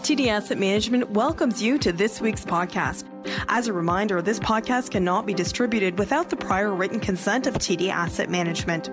TD Asset Management welcomes you to this week's podcast. As a reminder, this podcast cannot be distributed without the prior written consent of TD Asset Management.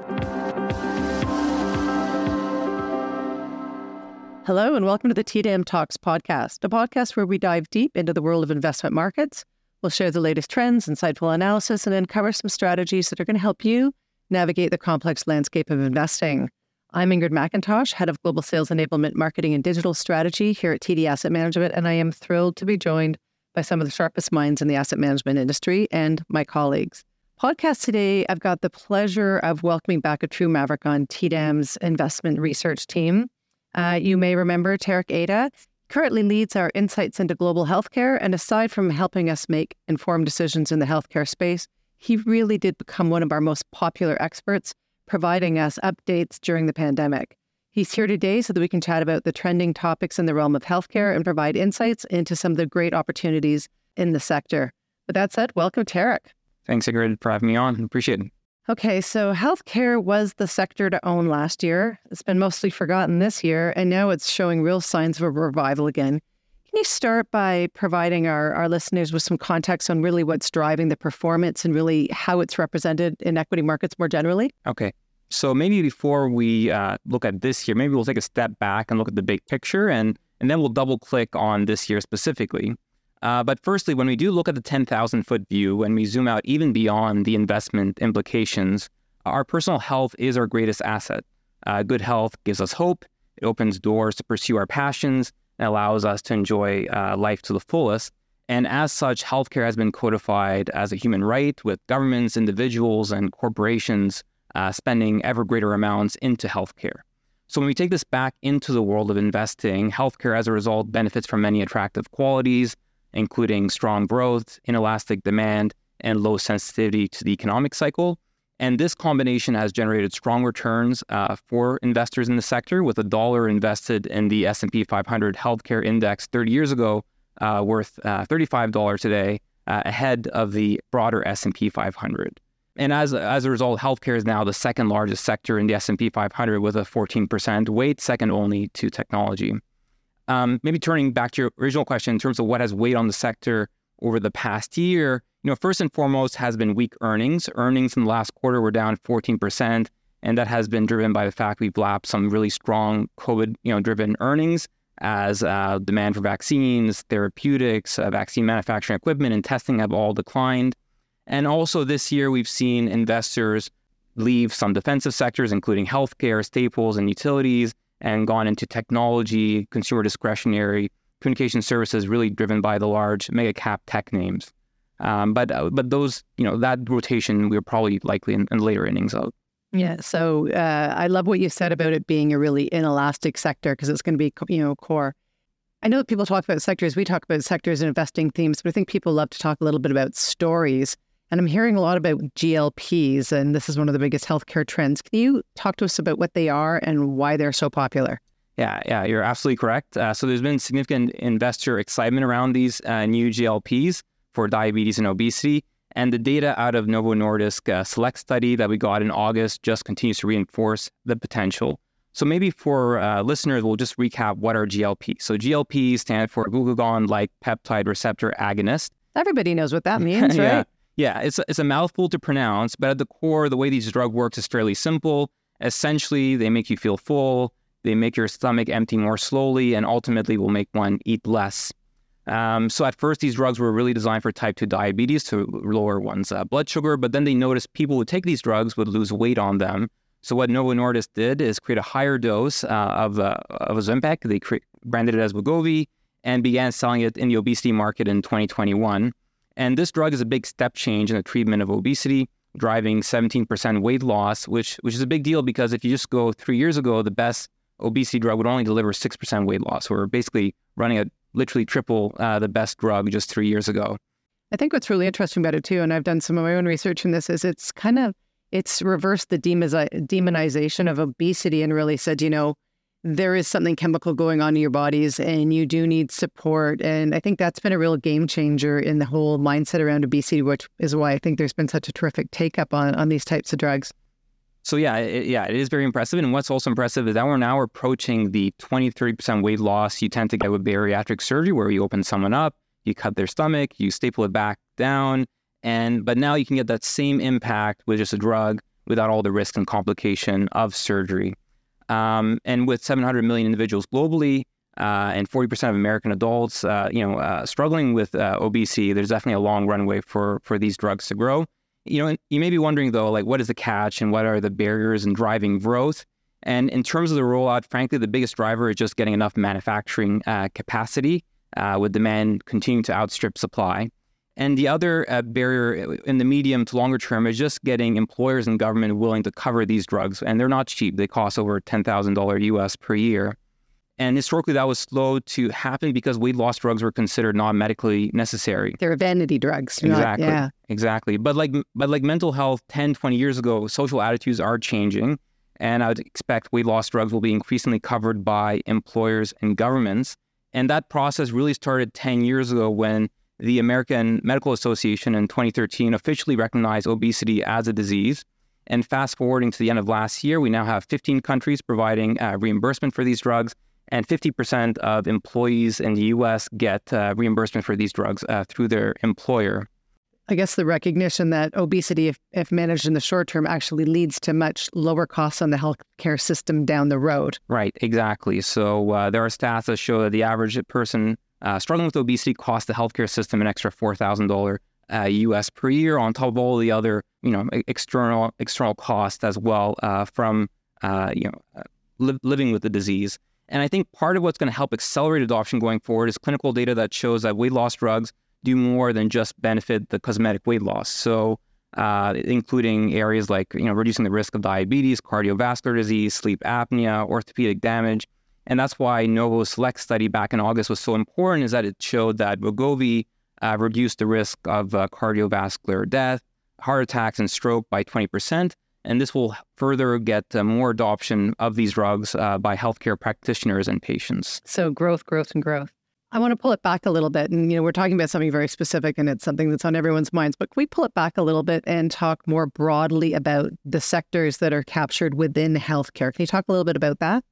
Hello, and welcome to the TDAM Talks podcast, a podcast where we dive deep into the world of investment markets. We'll share the latest trends, insightful analysis, and uncover some strategies that are going to help you navigate the complex landscape of investing. I'm Ingrid Macintosh, Head of Global Sales Enablement Marketing and Digital Strategy here at TD Asset Management, and I am thrilled to be joined by some of the sharpest minds in the asset management industry and my colleagues. Podcast today, I've got the pleasure of welcoming back a true maverick on TDAM's investment research team. Uh, you may remember Tarik Aeta currently leads our insights into global healthcare, and aside from helping us make informed decisions in the healthcare space, he really did become one of our most popular experts providing us updates during the pandemic. He's here today so that we can chat about the trending topics in the realm of healthcare and provide insights into some of the great opportunities in the sector. With that said, welcome, Tarik. Thanks, Ingrid, for having me on. Appreciate it. Okay, so healthcare was the sector to own last year. It's been mostly forgotten this year, and now it's showing real signs of a revival again. Can you start by providing our, our listeners with some context on really what's driving the performance and really how it's represented in equity markets more generally? Okay. So maybe before we uh, look at this year, maybe we'll take a step back and look at the big picture, and and then we'll double click on this year specifically. Uh, but firstly, when we do look at the 10,000 foot view and we zoom out even beyond the investment implications, our personal health is our greatest asset. Uh, good health gives us hope. It opens doors to pursue our passions and allows us to enjoy uh, life to the fullest. And as such, healthcare has been codified as a human right, with governments, individuals, and corporations uh, spending ever greater amounts into healthcare. So when we take this back into the world of investing, healthcare as a result benefits from many attractive qualities, including strong growth, inelastic demand, and low sensitivity to the economic cycle. And this combination has generated strong returns uh, for investors in the sector, with a dollar invested in the S&P 500 healthcare index 30 years ago uh, worth uh, $35 today, uh, ahead of the broader S&P 500. And as, as a result, healthcare is now the second largest sector in the S&P 500 with a 14% weight, second only to technology. Um, maybe turning back to your original question in terms of what has weighed on the sector over the past year, you know, first and foremost has been weak earnings. Earnings in the last quarter were down 14%, and that has been driven by the fact we've lapped some really strong COVID, you know, driven earnings as uh, demand for vaccines, therapeutics, uh, vaccine manufacturing equipment, and testing have all declined. And also this year, we've seen investors leave some defensive sectors, including healthcare, staples, and utilities, and gone into technology, consumer discretionary, communication services, really driven by the large mega cap tech names. Um, but uh, but those you know that rotation we're probably likely in, in later innings of. Yeah. So uh, I love what you said about it being a really inelastic sector because it's going to be you know core. I know that people talk about sectors. We talk about sectors and investing themes, but I think people love to talk a little bit about stories. And I'm hearing a lot about GLPs, and this is one of the biggest healthcare trends. Can you talk to us about what they are and why they're so popular? Yeah, yeah, you're absolutely correct. Uh, so there's been significant investor excitement around these uh, new GLPs for diabetes and obesity. And the data out of Novo Nordisk uh, Select study that we got in August just continues to reinforce the potential. So maybe for uh, listeners, we'll just recap what are GLPs. So GLPs stand for glucagon-like peptide receptor agonist. Everybody knows what that means, right? Yeah, it's a, it's a mouthful to pronounce, but at the core, the way these drug works is fairly simple. Essentially, they make you feel full, they make your stomach empty more slowly, and ultimately will make one eat less. Um, so at first, these drugs were really designed for type 2 diabetes to lower one's uh, blood sugar, but then they noticed people who take these drugs would lose weight on them. So what Novo Nordisk did is create a higher dose uh, of, uh, of Ozempic. They cre- branded it as Wegovy and began selling it in the obesity market in 2021. And this drug is a big step change in the treatment of obesity, driving 17% weight loss, which which is a big deal because if you just go three years ago, the best obesity drug would only deliver 6% weight loss. We're basically running a literally triple uh, the best drug just three years ago. I think what's really interesting about it too, and I've done some of my own research in this, is it's kind of it's reversed the demonization of obesity and really said, you know, there is something chemical going on in your bodies and you do need support. And I think that's been a real game changer in the whole mindset around obesity, which is why I think there's been such a terrific take up on, on these types of drugs. So yeah, it, yeah, it is very impressive. And what's also impressive is that we're now approaching the 20, 30% weight loss you tend to get with bariatric surgery, where you open someone up, you cut their stomach, you staple it back down, and but now you can get that same impact with just a drug without all the risk and complication of surgery. Um, and with 700 million individuals globally, uh, and 40% of American adults, uh, you know, uh, struggling with uh, obesity, there's definitely a long runway for for these drugs to grow. You know, you may be wondering though, like, what is the catch and what are the barriers in driving growth? And in terms of the rollout, frankly, the biggest driver is just getting enough manufacturing uh, capacity, uh, with demand continuing to outstrip supply. And the other uh, barrier uh, in the medium to longer term is just getting employers and government willing to cover these drugs, and they're not cheap. They cost over ten thousand dollars US per year. And historically, that was slow to happen because weight loss drugs were considered non-medically necessary. They're vanity drugs. Exactly. Not, yeah. Exactly. But like, but like mental health 10, 20 years ago, social attitudes are changing. And I would expect weight loss drugs will be increasingly covered by employers and governments. And that process really started 10 years ago when the American Medical Association in 2013 officially recognized obesity as a disease. And fast forwarding to the end of last year, we now have 15 countries providing uh, reimbursement for these drugs and 50% of employees in the US get uh, reimbursement for these drugs uh, through their employer. I guess the recognition that obesity, if, if managed in the short term, actually leads to much lower costs on the healthcare system down the road. Right, exactly. So uh, there are stats that show that the average person uh, struggling with obesity costs the healthcare system an extra $4,000 uh, US per year on top of all the other, you know, external external costs as well uh, from, you know, li- living with the disease. And I think part of what's going to help accelerate adoption going forward is clinical data that shows that weight loss drugs do more than just benefit the cosmetic weight loss. So, uh, including areas like you know reducing the risk of diabetes, cardiovascular disease, sleep apnea, orthopedic damage, and that's why Novo's Select study back in August was so important. Is that it showed that Wegovy uh, reduced the risk of uh, cardiovascular death, heart attacks, and stroke by 20 percent and this will further get uh, more adoption of these drugs uh, by healthcare practitioners and patients. So growth, growth, and growth. I want to pull it back a little bit. And, you know, we're talking about something very specific and it's something that's on everyone's minds. But can we pull it back a little bit and talk more broadly about the sectors that are captured within healthcare? Can you talk a little bit about that?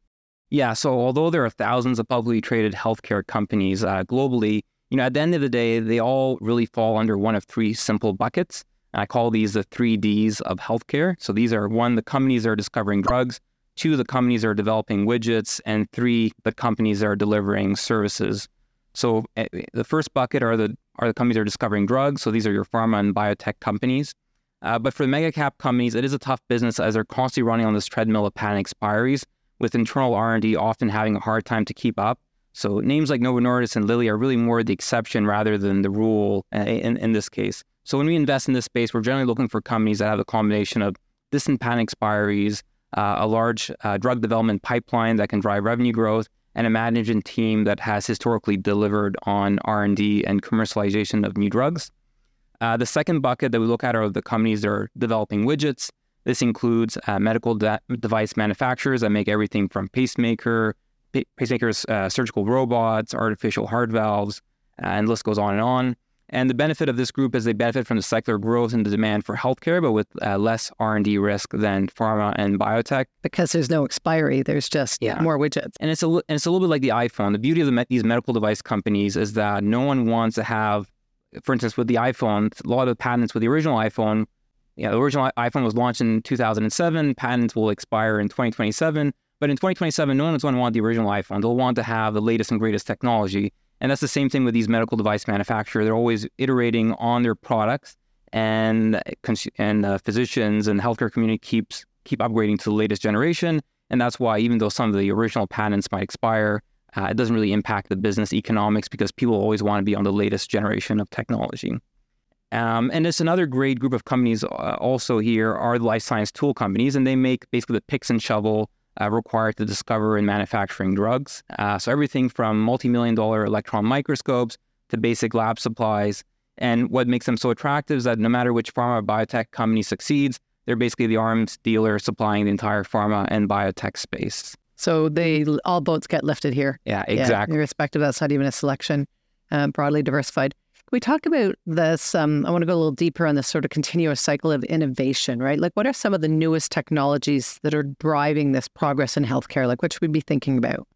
Yeah. So, although there are thousands of publicly traded healthcare companies uh, globally, you know, at the end of the day, they all really fall under one of three simple buckets. And I call these the three Ds of healthcare. So these are one, the companies are discovering drugs, two, the companies are developing widgets, and three, the companies are delivering services. So eh, the first bucket are the are the companies that are discovering drugs. So these are your pharma and biotech companies. Uh, but for the mega cap companies, it is a tough business as they're constantly running on this treadmill of patent expiries, with internal R&D often having a hard time to keep up. So names like Novo Nordisk and Lilly are really more the exception rather than the rule eh, in, in this case. So when we invest in this space, we're generally looking for companies that have a combination of distant patent expiries, uh, a large uh, drug development pipeline that can drive revenue growth, and a management team that has historically delivered on R&D and commercialization of new drugs. Uh, the second bucket that we look at are the companies that are developing widgets. This includes uh, medical de- device manufacturers that make everything from pacemaker, pa- pacemakers, uh, surgical robots, artificial heart valves, uh, and the list goes on and on. And the benefit of this group is they benefit from the secular growth in the demand for healthcare, but with uh, less R&D risk than pharma and biotech. Because there's no expiry, there's just yeah. more widgets. And it's a and it's a little bit like the iPhone. The beauty of the, these medical device companies is that no one wants to have, for instance, with the iPhone, a lot of the patents with the original iPhone. Yeah, the original iPhone was launched in 2007. Patents will expire in 2027. But in 2027, no one's going to want the original iPhone. They'll want to have the latest and greatest technology. And that's the same thing with these medical device manufacturers. They're always iterating on their products, and and uh, physicians and healthcare community keeps keep upgrading to the latest generation. And that's why, even though some of the original patents might expire, uh, it doesn't really impact the business economics because people always want to be on the latest generation of technology. Um, and it's another great group of companies uh, also here are the life science tool companies, and they make basically the picks and shovel uh, required to discover and manufacturing drugs. Uh, so everything from multi-million dollar electron microscopes to basic lab supplies. And what makes them so attractive is that no matter which pharma or biotech company succeeds, they're basically the arms dealer supplying the entire pharma and biotech space. So they all boats get lifted here. Yeah, exactly. Yeah, irrespective, that's not even a selection, uh, broadly diversified. We talk about this? Um, I want to go a little deeper on this sort of continuous cycle of innovation, right? Like, what are some of the newest technologies that are driving this progress in healthcare? Like, what should we be thinking about?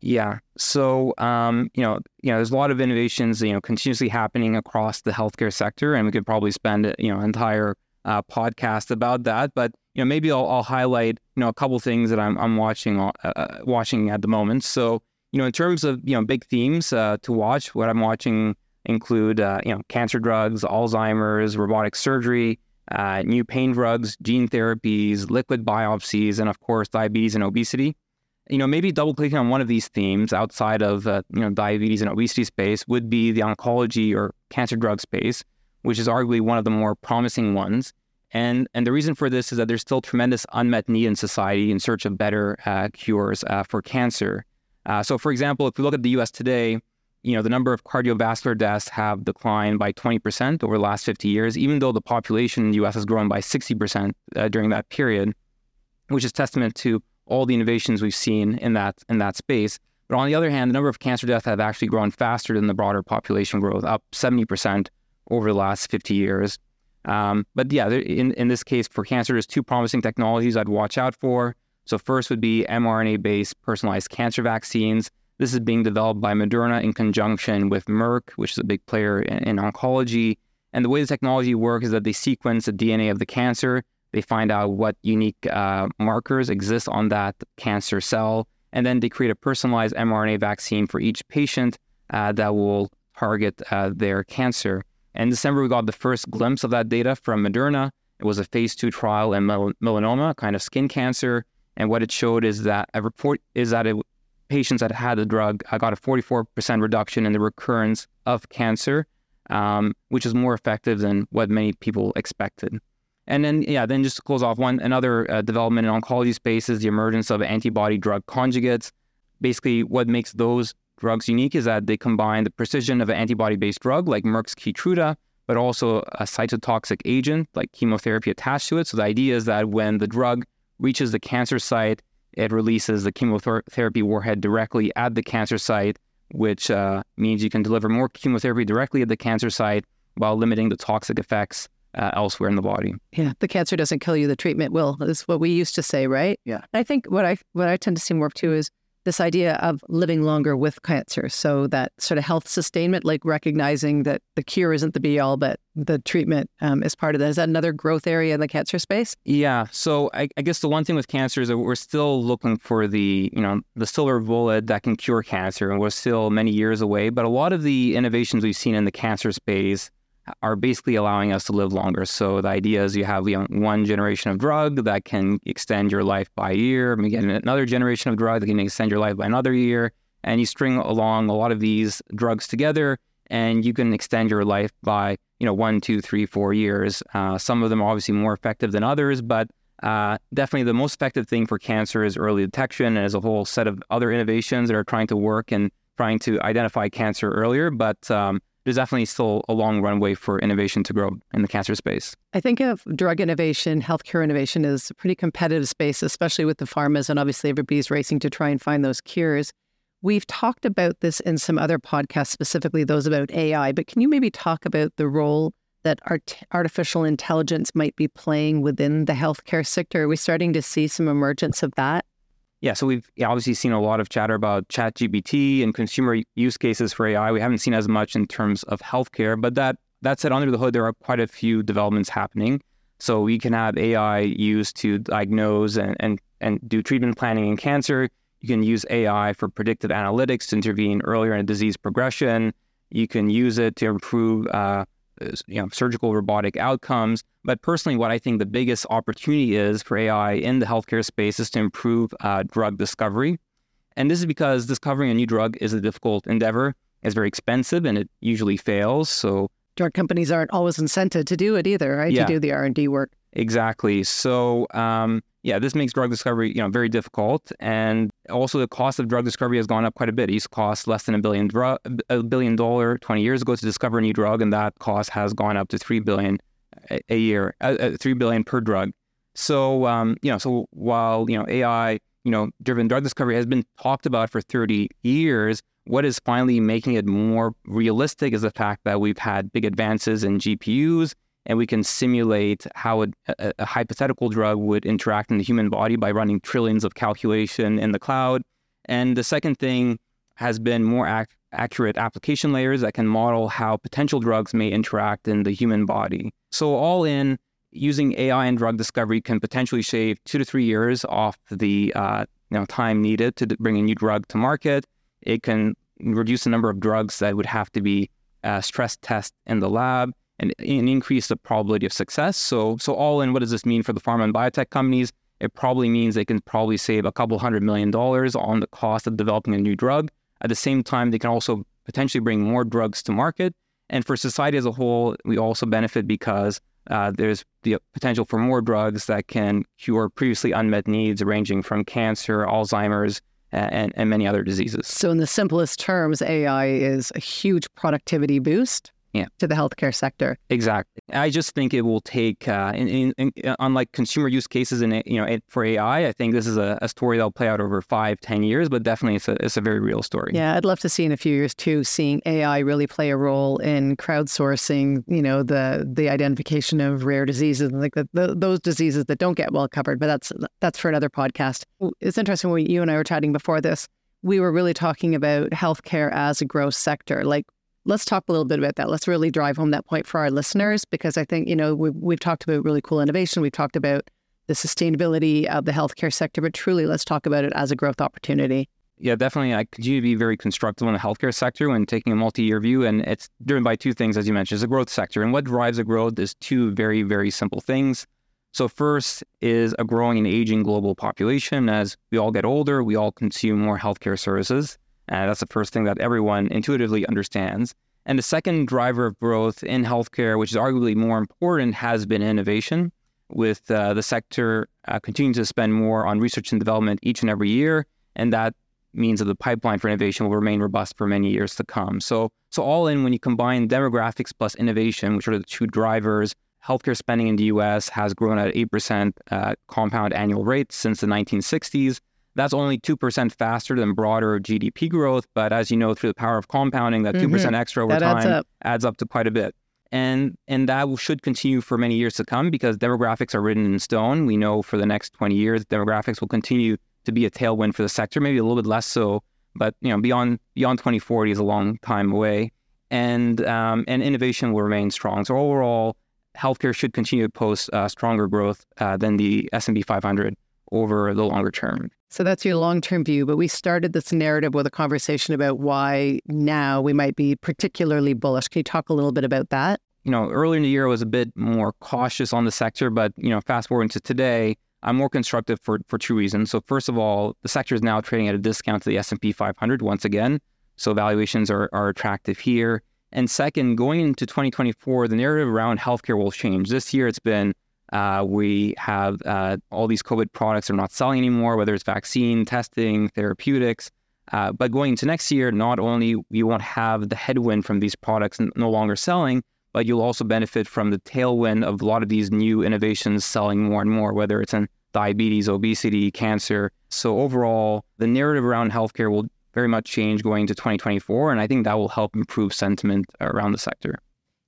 Yeah. So, um, you know, you know, there's a lot of innovations, you know, continuously happening across the healthcare sector, and we could probably spend, you know, an entire uh, podcast about that. But you know, maybe I'll, I'll highlight, you know, a couple things that I'm I'm watching uh, uh, watching at the moment. So, you know, in terms of you know big themes uh, to watch, what I'm watching include, uh, you know, cancer drugs, Alzheimer's, robotic surgery. Uh, new pain drugs, gene therapies, liquid biopsies, and of course, diabetes and obesity you know, maybe double clicking on one of these themes outside of uh, you know diabetes and obesity space would be the oncology or cancer drug space, which is arguably one of the more promising ones. And and the reason for this is that there's still tremendous unmet need in society in search of better uh, cures uh, for cancer. Uh, so, for example, if we look at the U.S. today, you know the number of cardiovascular deaths have declined by 20% over the last 50 years, even though the population in the U.S. has grown by 60% uh, during that period, which is testament to all the innovations we've seen in that in that space. But on the other hand, the number of cancer deaths have actually grown faster than the broader population growth, up 70% over the last 50 years. Um, but yeah, in, in this case, for cancer, there's two promising technologies I'd watch out for. So, first would be mRNA based personalized cancer vaccines. This is being developed by Moderna in conjunction with Merck, which is a big player in, in oncology. And the way the technology works is that they sequence the DNA of the cancer they find out what unique uh, markers exist on that cancer cell, and then they create a personalized mRNA vaccine for each patient uh, that will target uh, their cancer. In December, we got the first glimpse of that data from Moderna. It was a phase two trial in mel- melanoma, kind of skin cancer, and what it showed is that a report is that it, patients that had the drug uh, got a 44% reduction in the recurrence of cancer, um, which is more effective than what many people expected. And then, yeah, then just to close off, one another uh, development in oncology space is the emergence of antibody drug conjugates. Basically, what makes those drugs unique is that they combine the precision of an antibody-based drug like Merck's Keytruda, but also a cytotoxic agent like chemotherapy attached to it. So the idea is that when the drug reaches the cancer site, it releases the chemotherapy warhead directly at the cancer site, which uh, means you can deliver more chemotherapy directly at the cancer site while limiting the toxic effects uh, elsewhere in the body. Yeah, the cancer doesn't kill you; the treatment will. Is what we used to say, right? Yeah. I think what I what I tend to see more of too is this idea of living longer with cancer. So that sort of health sustainment, like recognizing that the cure isn't the be all, but the treatment um, is part of that. Is that another growth area in the cancer space? Yeah. So I, I, guess the one thing with cancer is that we're still looking for the, you know, the silver bullet that can cure cancer, and we're still many years away. But a lot of the innovations we've seen in the cancer space are basically allowing us to live longer. So the idea is you have you know, one generation of drug that can extend your life by a year, get another generation of drug that can extend your life by another year, and you string along a lot of these drugs together, and you can extend your life by you know one, two, three, four years. Uh, some of them are obviously more effective than others, but uh, definitely the most effective thing for cancer is early detection, and there's a whole set of other innovations that are trying to work and trying to identify cancer earlier, but um, there's definitely still a long runway for innovation to grow in the cancer space. I think of drug innovation, healthcare innovation is a pretty competitive space, especially with the pharmas, and obviously everybody's racing to try and find those cures. We've talked about this in some other podcasts, specifically those about AI, but can you maybe talk about the role that art- artificial intelligence might be playing within the healthcare sector? Are we starting to see some emergence of that? Yeah, so we've obviously seen a lot of chatter about ChatGPT and consumer use cases for AI. We haven't seen as much in terms of healthcare, but that that said, under the hood, there are quite a few developments happening. So we can have AI used to diagnose and, and, and do treatment planning in cancer. You can use AI for predictive analytics to intervene earlier in disease progression. You can use it to improve uh, you know, surgical robotic outcomes. But personally, what I think the biggest opportunity is for AI in the healthcare space is to improve uh, drug discovery. And this is because discovering a new drug is a difficult endeavor. It's very expensive and it usually fails. So drug companies aren't always incented to do it either, right? Yeah. To do the R and D work. Exactly. So um, yeah, this makes drug discovery, you know, very difficult. And also the cost of drug discovery has gone up quite a bit. It used to cost less than a billion dro- a billion dollar 20 years ago to discover a new drug, and that cost has gone up to three billion a, a year, uh, uh, three billion per drug. So um, you know, so while you know AI, you know, driven drug discovery has been talked about for 30 years, what is finally making it more realistic is the fact that we've had big advances in GPUs and we can simulate how a, a, a, hypothetical drug would interact in the human body by running trillions of calculation in the cloud. And the second thing has been more ac- accurate application layers that can model how potential drugs may interact in the human body. So all in, using AI and drug discovery can potentially shave two to three years off the uh, you know, time needed to bring a new drug to market. It can reduce the number of drugs that would have to be uh, stress test in the lab and, and increase the probability of success. So, so all in, what does this mean for the pharma and biotech companies? It probably means they can probably save a couple hundred million dollars on the cost of developing a new drug. At the same time, they can also potentially bring more drugs to market. And for society as a whole, we also benefit because uh, there's the potential for more drugs that can cure previously unmet needs, ranging from cancer, Alzheimer's, and, and many other diseases. So, in the simplest terms, AI is a huge productivity boost yeah. to the healthcare sector. Exactly. I just think it will take, uh, in, in, in, unlike consumer use cases in you know for AI, I think this is a, a, story that'll play out over five, ten years, but definitely it's a, it's a very real story. Yeah, I'd love to see in a few years too, seeing AI really play a role in crowdsourcing, you know, the the identification of rare diseases and like the, the, those diseases that don't get well covered. But that's that's for another podcast. It's interesting when you and I were chatting before this. We were really talking about healthcare as a growth sector. Like let's talk a little bit about that. Let's really drive home that point for our listeners because I think, you know, we've, we've talked about really cool innovation. We've talked about the sustainability of the healthcare sector, but truly let's talk about it as a growth opportunity. Yeah, definitely. I continue to be very constructive on the healthcare sector when taking a multi-year view, and it's driven by two things, as you mentioned. It's a growth sector, and what drives the growth is two very, very simple things. So first is a growing and aging global population. As we all get older, we all consume more healthcare services. Uh, that's the first thing that everyone intuitively understands. And the second driver of growth in healthcare, which is arguably more important, has been innovation, with uh, the sector uh, continuing to spend more on research and development each and every year. And that means that the pipeline for innovation will remain robust for many years to come. So, so all in, when you combine demographics plus innovation, which are the two drivers, healthcare spending in the U.S. has grown at 8% uh, compound annual rate since the 1960s. That's only 2% faster than broader GDP growth. But as you know, through the power of compounding, that 2% mm-hmm. extra over that time adds up. adds up to quite a bit. And, and that should continue for many years to come because demographics are written in stone. We know for the next 20 years, demographics will continue to be a tailwind for the sector, maybe a little bit less so, but you know, beyond beyond 2040 is a long time away, and um, and innovation will remain strong. So overall, healthcare should continue to post uh, stronger growth uh, than the S&P 500 over the longer term. So that's your long term view. But we started this narrative with a conversation about why now we might be particularly bullish. Can you talk a little bit about that? You know, earlier in the year, I was a bit more cautious on the sector, but, you know, fast forward to today, I'm more constructive for, for two reasons. So first of all, the sector is now trading at a discount to the S&P 500 once again. So valuations are, are attractive here. And second, going into 2024, the narrative around healthcare will change. This year, it's been uh, we have uh, all these COVID products are not selling anymore, whether it's vaccine, testing, therapeutics. Uh, but going into next year, not only you won't have the headwind from these products no longer selling, but you'll also benefit from the tailwind of a lot of these new innovations selling more and more, whether it's in diabetes, obesity, cancer. So overall, the narrative around healthcare will very much change going into 2024, and I think that will help improve sentiment around the sector.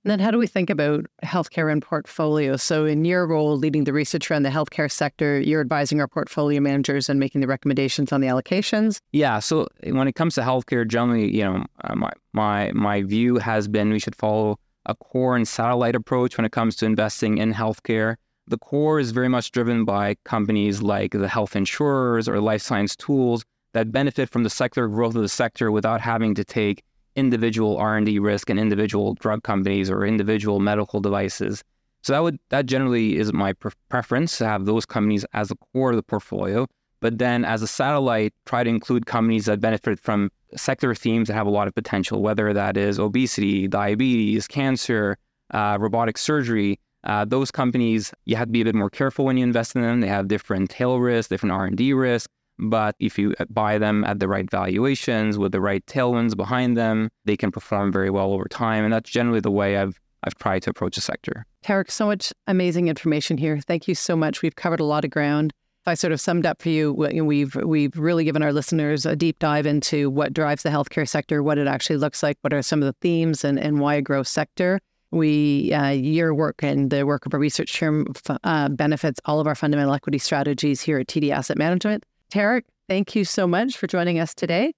Then how do we think about healthcare and portfolio? So in your role leading the research around the healthcare sector, you're advising our portfolio managers and making the recommendations on the allocations. Yeah. So when it comes to healthcare, generally, you know, uh, my my my view has been we should follow a core and satellite approach when it comes to investing in healthcare. The core is very much driven by companies like the health insurers or life science tools that benefit from the secular growth of the sector without having to take individual R&D risk and individual drug companies or individual medical devices. So that would that generally is my pre- preference to have those companies as the core of the portfolio. But then as a satellite, try to include companies that benefit from sector themes that have a lot of potential, whether that is obesity, diabetes, cancer, uh, robotic surgery. Uh, those companies, you have to be a bit more careful when you invest in them. They have different tail risk, different R&D risk. But if you uh, buy them at the right valuations with the right tailwinds behind them, they can perform very well over time. And that's generally the way I've I've tried to approach the sector. Tarik, so much amazing information here. Thank you so much. We've covered a lot of ground. If I sort of summed up for you, we've we've really given our listeners a deep dive into what drives the healthcare sector, what it actually looks like, what are some of the themes, and, and why a growth sector. We uh, your work and the work of our research firm uh, benefits all of our fundamental equity strategies here at TD Asset Management. Tarik, thank you so much for joining us today.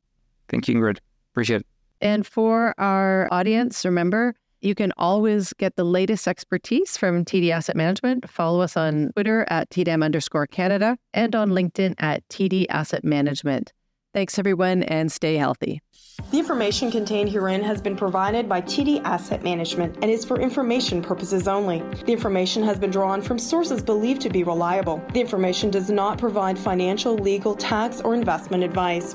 Thank you, Ingrid. Appreciate it. And for our audience, remember you can always get the latest expertise from TD Asset Management. Follow us on Twitter at TDAM underscore Canada and on LinkedIn at TD Asset Management. Thanks, everyone, and stay healthy. The information contained herein has been provided by TD Asset Management and is for information purposes only. The information has been drawn from sources believed to be reliable. The information does not provide financial, legal, tax, or investment advice.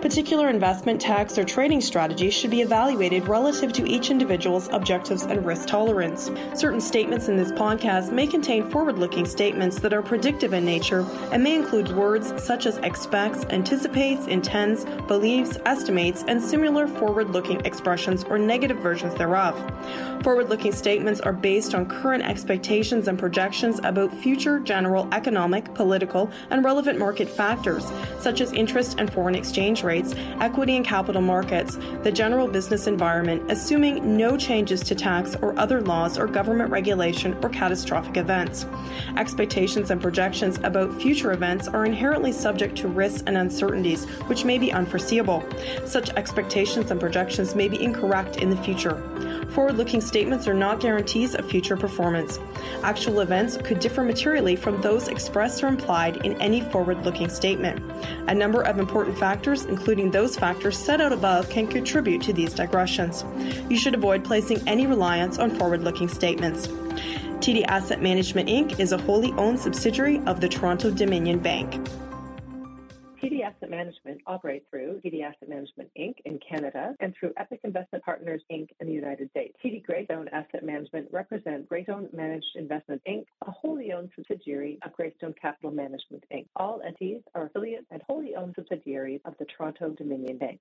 Particular investment, tax, or trading strategies should be evaluated relative to each individual's objectives and risk tolerance. Certain statements in this podcast may contain forward looking statements that are predictive in nature and may include words such as expects, anticipates, intends, believes, estimates, and similar forward looking expressions or negative versions thereof. Forward looking statements are based on current expectations and projections about future general economic, political, and relevant market factors, such as interest and foreign exchange rates, equity and capital markets, the general business environment, assuming no changes to tax or other laws or government regulation or catastrophic events. Expectations and projections about future events are inherently subject to risks and uncertainties, which may be unforeseeable. Such expectations and projections may be incorrect in the future. Forward looking statements are not guarantees of future performance. Actual events could differ materially from those expressed or implied in any forward looking statement. A number of important factors, including those factors set out above, can contribute to these digressions. You should avoid placing any reliance on forward looking statements. TD Asset Management Inc. is a wholly owned subsidiary of the Toronto Dominion Bank. TD Asset Management operates through TD Asset Management Inc. in Canada and through Epoch Investment Partners Inc. in the United States. TD Greystone Asset Management represents Greystone Managed Investment Inc., a wholly owned subsidiary of Greystone Capital Management Inc. All entities are affiliates and wholly owned subsidiaries of the Toronto Dominion Bank.